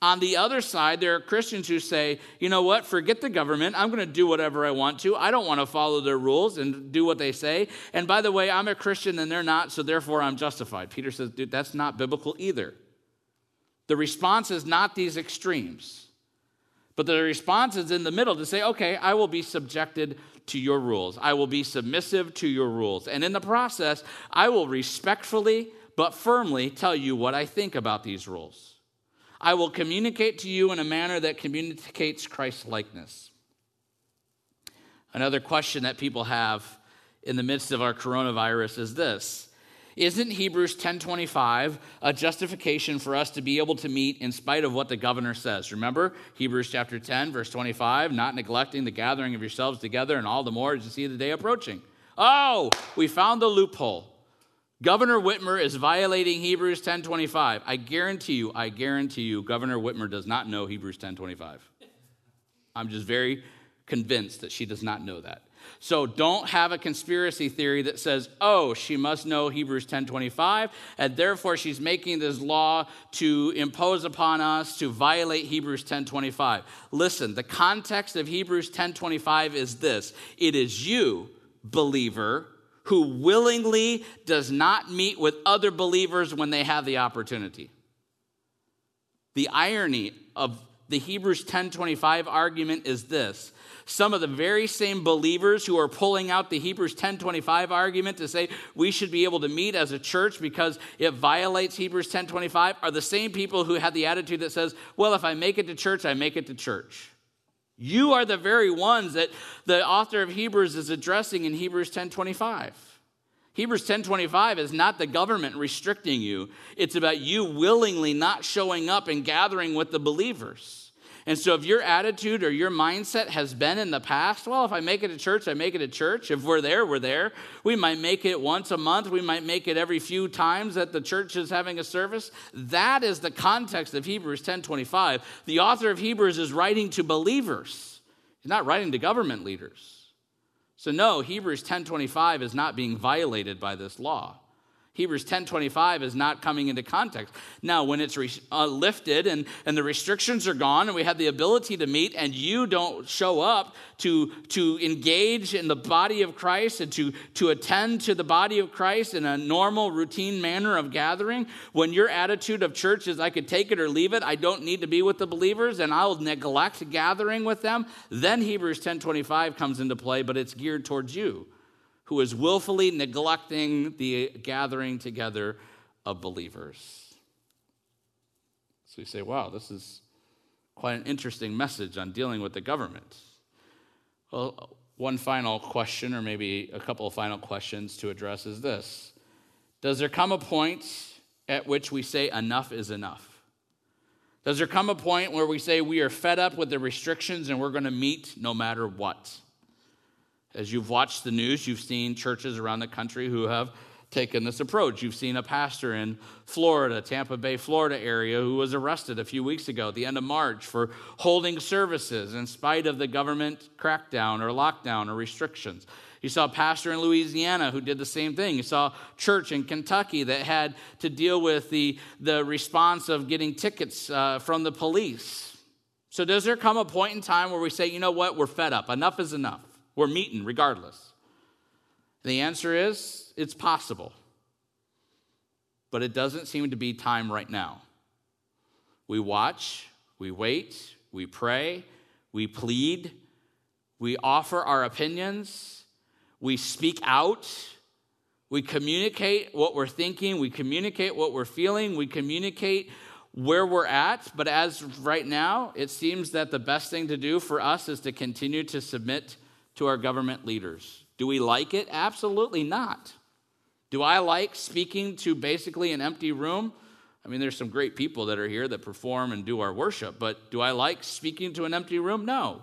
On the other side, there are Christians who say, you know what, forget the government. I'm going to do whatever I want to. I don't want to follow their rules and do what they say. And by the way, I'm a Christian and they're not, so therefore I'm justified. Peter says, dude, that's not biblical either. The response is not these extremes. But the response is in the middle to say, okay, I will be subjected to your rules. I will be submissive to your rules. And in the process, I will respectfully but firmly tell you what I think about these rules. I will communicate to you in a manner that communicates Christ likeness. Another question that people have in the midst of our coronavirus is this isn't Hebrews 10:25 a justification for us to be able to meet in spite of what the governor says? Remember Hebrews chapter 10 verse 25, not neglecting the gathering of yourselves together and all the more as you see the day approaching. Oh, we found the loophole. Governor Whitmer is violating Hebrews 10:25. I guarantee you, I guarantee you Governor Whitmer does not know Hebrews 10:25. I'm just very convinced that she does not know that. So don't have a conspiracy theory that says, "Oh, she must know Hebrews 10:25 and therefore she's making this law to impose upon us to violate Hebrews 10:25." Listen, the context of Hebrews 10:25 is this. It is you, believer, who willingly does not meet with other believers when they have the opportunity. The irony of the Hebrews 10:25 argument is this some of the very same believers who are pulling out the Hebrews 10:25 argument to say we should be able to meet as a church because it violates Hebrews 10:25 are the same people who had the attitude that says, "Well, if I make it to church, I make it to church." You are the very ones that the author of Hebrews is addressing in Hebrews 10:25. Hebrews 10:25 is not the government restricting you. It's about you willingly not showing up and gathering with the believers. And so, if your attitude or your mindset has been in the past, well, if I make it to church, I make it to church. If we're there, we're there. We might make it once a month. We might make it every few times that the church is having a service. That is the context of Hebrews 10:25. The author of Hebrews is writing to believers. He's not writing to government leaders. So no, Hebrews 10:25 is not being violated by this law. Hebrews 10:25 is not coming into context. Now, when it's re- uh, lifted and, and the restrictions are gone and we have the ability to meet and you don't show up to, to engage in the body of Christ and to, to attend to the body of Christ in a normal, routine manner of gathering, when your attitude of church is I could take it or leave it, I don't need to be with the believers and I'll neglect gathering with them, then Hebrews 10:25 comes into play, but it's geared towards you who is willfully neglecting the gathering together of believers. So you say, wow, this is quite an interesting message on dealing with the government. Well, one final question, or maybe a couple of final questions to address, is this Does there come a point at which we say enough is enough? Does there come a point where we say we are fed up with the restrictions and we're going to meet no matter what? As you've watched the news, you've seen churches around the country who have taken this approach. You've seen a pastor in Florida, Tampa Bay, Florida area, who was arrested a few weeks ago at the end of March for holding services in spite of the government crackdown or lockdown or restrictions. You saw a pastor in Louisiana who did the same thing. You saw a church in Kentucky that had to deal with the, the response of getting tickets uh, from the police. So, does there come a point in time where we say, you know what, we're fed up, enough is enough? We're meeting regardless. The answer is it's possible. But it doesn't seem to be time right now. We watch, we wait, we pray, we plead, we offer our opinions, we speak out, we communicate what we're thinking, we communicate what we're feeling, we communicate where we're at. But as right now, it seems that the best thing to do for us is to continue to submit to our government leaders. Do we like it? Absolutely not. Do I like speaking to basically an empty room? I mean, there's some great people that are here that perform and do our worship, but do I like speaking to an empty room? No.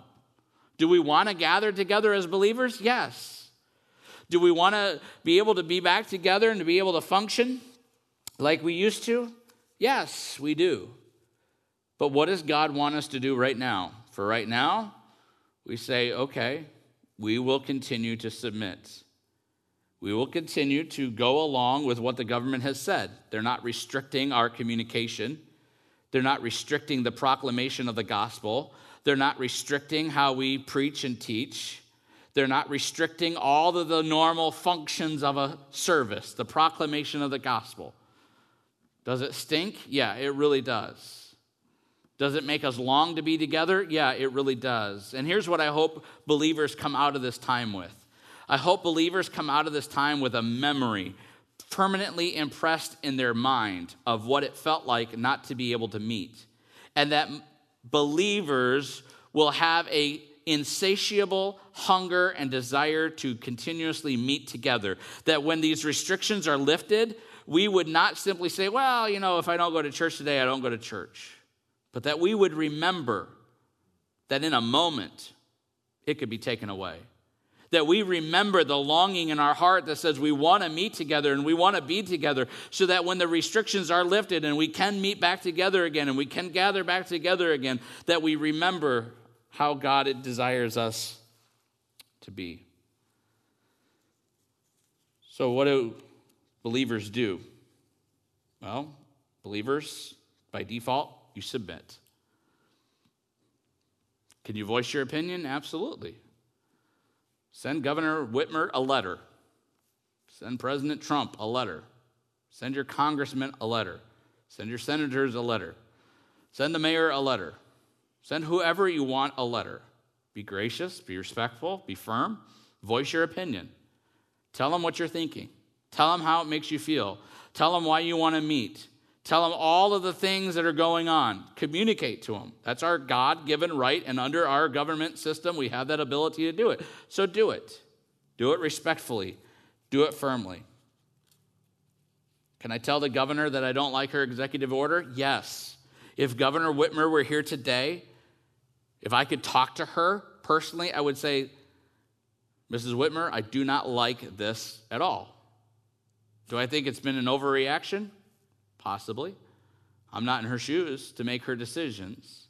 Do we want to gather together as believers? Yes. Do we want to be able to be back together and to be able to function like we used to? Yes, we do. But what does God want us to do right now? For right now, we say, okay, we will continue to submit. We will continue to go along with what the government has said. They're not restricting our communication, they're not restricting the proclamation of the gospel, they're not restricting how we preach and teach. They're not restricting all of the normal functions of a service, the proclamation of the gospel. Does it stink? Yeah, it really does. Does it make us long to be together? Yeah, it really does. And here's what I hope believers come out of this time with I hope believers come out of this time with a memory permanently impressed in their mind of what it felt like not to be able to meet. And that believers will have a insatiable hunger and desire to continuously meet together. That when these restrictions are lifted, we would not simply say, well, you know, if I don't go to church today, I don't go to church but that we would remember that in a moment it could be taken away. That we remember the longing in our heart that says we want to meet together and we want to be together, so that when the restrictions are lifted and we can meet back together again and we can gather back together again, that we remember how God it desires us to be. So, what do believers do? Well, believers, by default, you submit. Can you voice your opinion? Absolutely. Send Governor Whitmer a letter. Send President Trump a letter. Send your congressman a letter. Send your senators a letter. Send the mayor a letter. Send whoever you want a letter. Be gracious, be respectful, be firm, voice your opinion. Tell them what you're thinking. Tell them how it makes you feel. Tell them why you want to meet. Tell them all of the things that are going on. Communicate to them. That's our God given right, and under our government system, we have that ability to do it. So do it. Do it respectfully, do it firmly. Can I tell the governor that I don't like her executive order? Yes. If Governor Whitmer were here today, if I could talk to her personally, I would say, Mrs. Whitmer, I do not like this at all. Do I think it's been an overreaction? Possibly. I'm not in her shoes to make her decisions.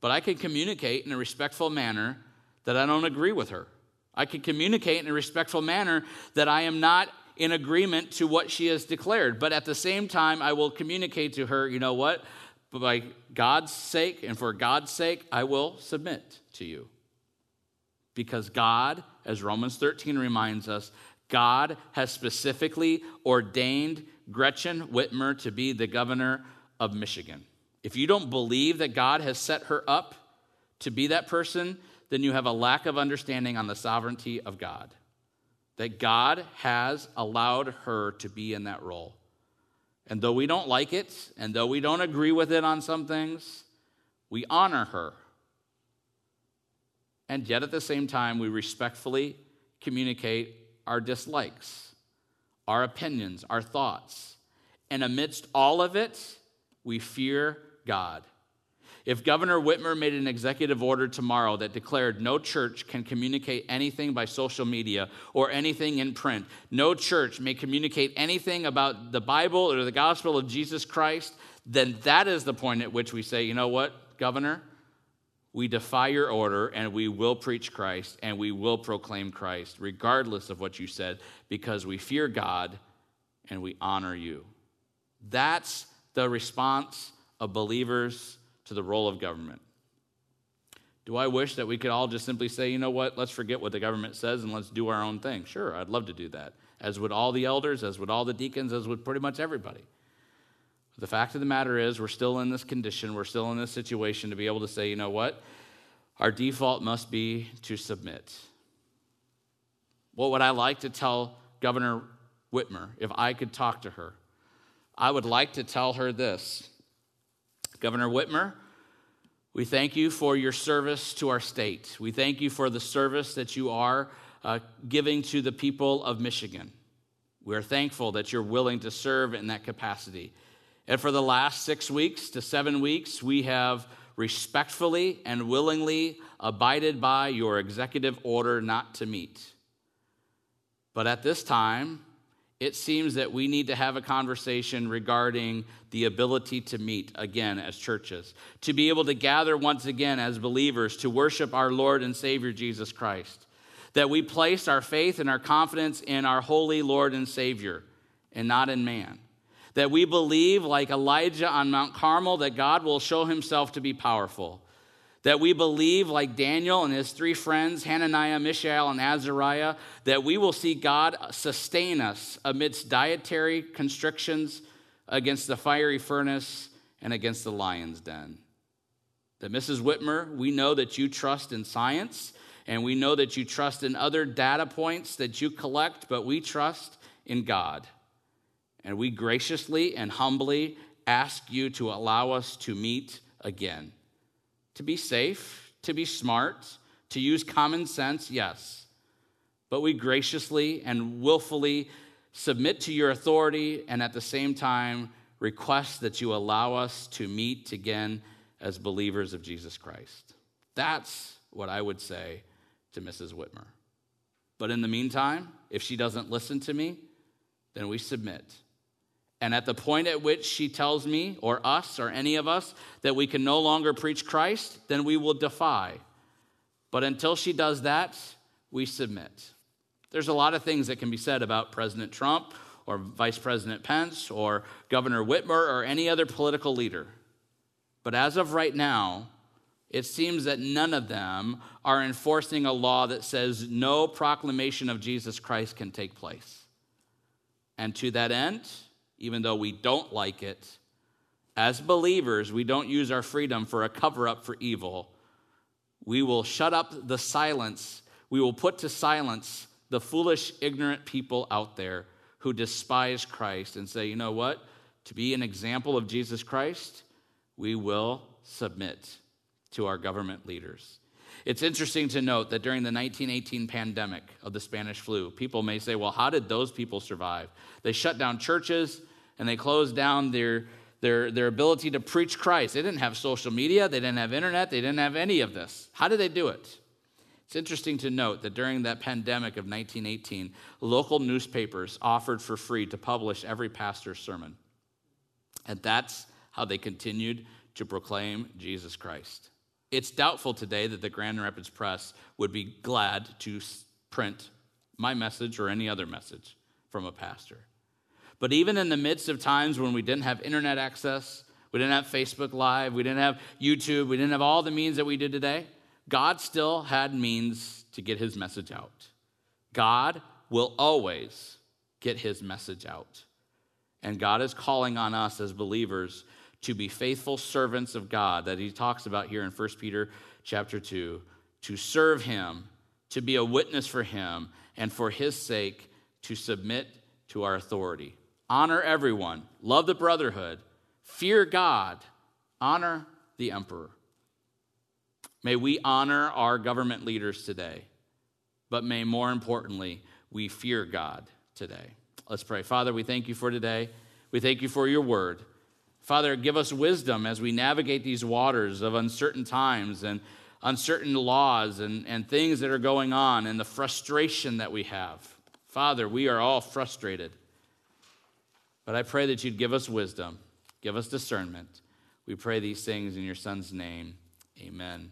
But I can communicate in a respectful manner that I don't agree with her. I can communicate in a respectful manner that I am not in agreement to what she has declared. But at the same time, I will communicate to her, you know what? By God's sake and for God's sake, I will submit to you. Because God, as Romans 13 reminds us, God has specifically ordained Gretchen Whitmer to be the governor of Michigan. If you don't believe that God has set her up to be that person, then you have a lack of understanding on the sovereignty of God. That God has allowed her to be in that role. And though we don't like it, and though we don't agree with it on some things, we honor her. And yet at the same time, we respectfully communicate our dislikes, our opinions, our thoughts. And amidst all of it, we fear God. If Governor Whitmer made an executive order tomorrow that declared no church can communicate anything by social media or anything in print, no church may communicate anything about the Bible or the gospel of Jesus Christ, then that is the point at which we say, you know what, Governor? We defy your order and we will preach Christ and we will proclaim Christ, regardless of what you said, because we fear God and we honor you. That's the response of believers to the role of government. Do I wish that we could all just simply say, you know what, let's forget what the government says and let's do our own thing? Sure, I'd love to do that, as would all the elders, as would all the deacons, as would pretty much everybody. The fact of the matter is, we're still in this condition, we're still in this situation to be able to say, you know what, our default must be to submit. What would I like to tell Governor Whitmer if I could talk to her? I would like to tell her this Governor Whitmer, we thank you for your service to our state. We thank you for the service that you are uh, giving to the people of Michigan. We are thankful that you're willing to serve in that capacity. And for the last six weeks to seven weeks, we have respectfully and willingly abided by your executive order not to meet. But at this time, it seems that we need to have a conversation regarding the ability to meet again as churches, to be able to gather once again as believers to worship our Lord and Savior Jesus Christ. That we place our faith and our confidence in our holy Lord and Savior and not in man. That we believe, like Elijah on Mount Carmel, that God will show himself to be powerful that we believe, like Daniel and his three friends, Hananiah, Mishael, and Azariah, that we will see God sustain us amidst dietary constrictions against the fiery furnace and against the lion's den. That Mrs. Whitmer, we know that you trust in science and we know that you trust in other data points that you collect, but we trust in God. And we graciously and humbly ask you to allow us to meet again. To be safe, to be smart, to use common sense, yes. But we graciously and willfully submit to your authority and at the same time request that you allow us to meet again as believers of Jesus Christ. That's what I would say to Mrs. Whitmer. But in the meantime, if she doesn't listen to me, then we submit. And at the point at which she tells me, or us, or any of us, that we can no longer preach Christ, then we will defy. But until she does that, we submit. There's a lot of things that can be said about President Trump, or Vice President Pence, or Governor Whitmer, or any other political leader. But as of right now, it seems that none of them are enforcing a law that says no proclamation of Jesus Christ can take place. And to that end, even though we don't like it. As believers, we don't use our freedom for a cover up for evil. We will shut up the silence. We will put to silence the foolish, ignorant people out there who despise Christ and say, you know what? To be an example of Jesus Christ, we will submit to our government leaders. It's interesting to note that during the 1918 pandemic of the Spanish flu, people may say, well, how did those people survive? They shut down churches, and they closed down their, their, their ability to preach Christ. They didn't have social media, they didn't have internet, they didn't have any of this. How did they do it? It's interesting to note that during that pandemic of 1918, local newspapers offered for free to publish every pastor's sermon. And that's how they continued to proclaim Jesus Christ. It's doubtful today that the Grand Rapids Press would be glad to print my message or any other message from a pastor. But even in the midst of times when we didn't have internet access, we didn't have Facebook Live, we didn't have YouTube, we didn't have all the means that we did today, God still had means to get his message out. God will always get his message out. And God is calling on us as believers to be faithful servants of God that he talks about here in 1 Peter chapter 2, to serve him, to be a witness for him, and for his sake to submit to our authority. Honor everyone, love the brotherhood, fear God, honor the emperor. May we honor our government leaders today, but may more importantly, we fear God today. Let's pray. Father, we thank you for today. We thank you for your word. Father, give us wisdom as we navigate these waters of uncertain times and uncertain laws and, and things that are going on and the frustration that we have. Father, we are all frustrated. But I pray that you'd give us wisdom, give us discernment. We pray these things in your Son's name. Amen.